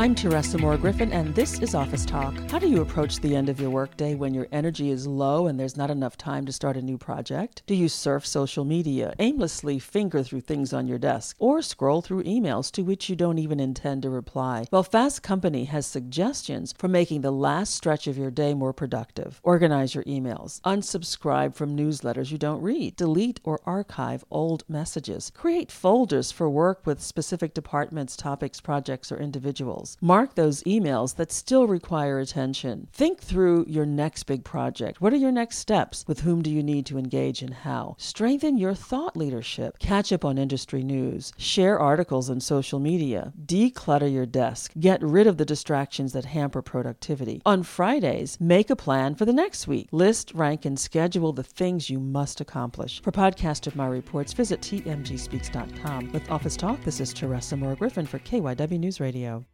I'm Teresa Moore Griffin, and this is Office Talk. How do you approach the end of your workday when your energy is low and there's not enough time to start a new project? Do you surf social media, aimlessly finger through things on your desk, or scroll through emails to which you don't even intend to reply? Well, Fast Company has suggestions for making the last stretch of your day more productive. Organize your emails, unsubscribe from newsletters you don't read, delete or archive old messages, create folders for work with specific departments, topics, projects, or individuals. Mark those emails that still require attention. Think through your next big project. What are your next steps? With whom do you need to engage and how? Strengthen your thought leadership. Catch up on industry news. Share articles on social media. Declutter your desk. Get rid of the distractions that hamper productivity. On Fridays, make a plan for the next week. List, rank, and schedule the things you must accomplish. For podcast of my reports, visit tmgspeaks.com. With Office Talk, this is Teresa Moore Griffin for KYW News Radio.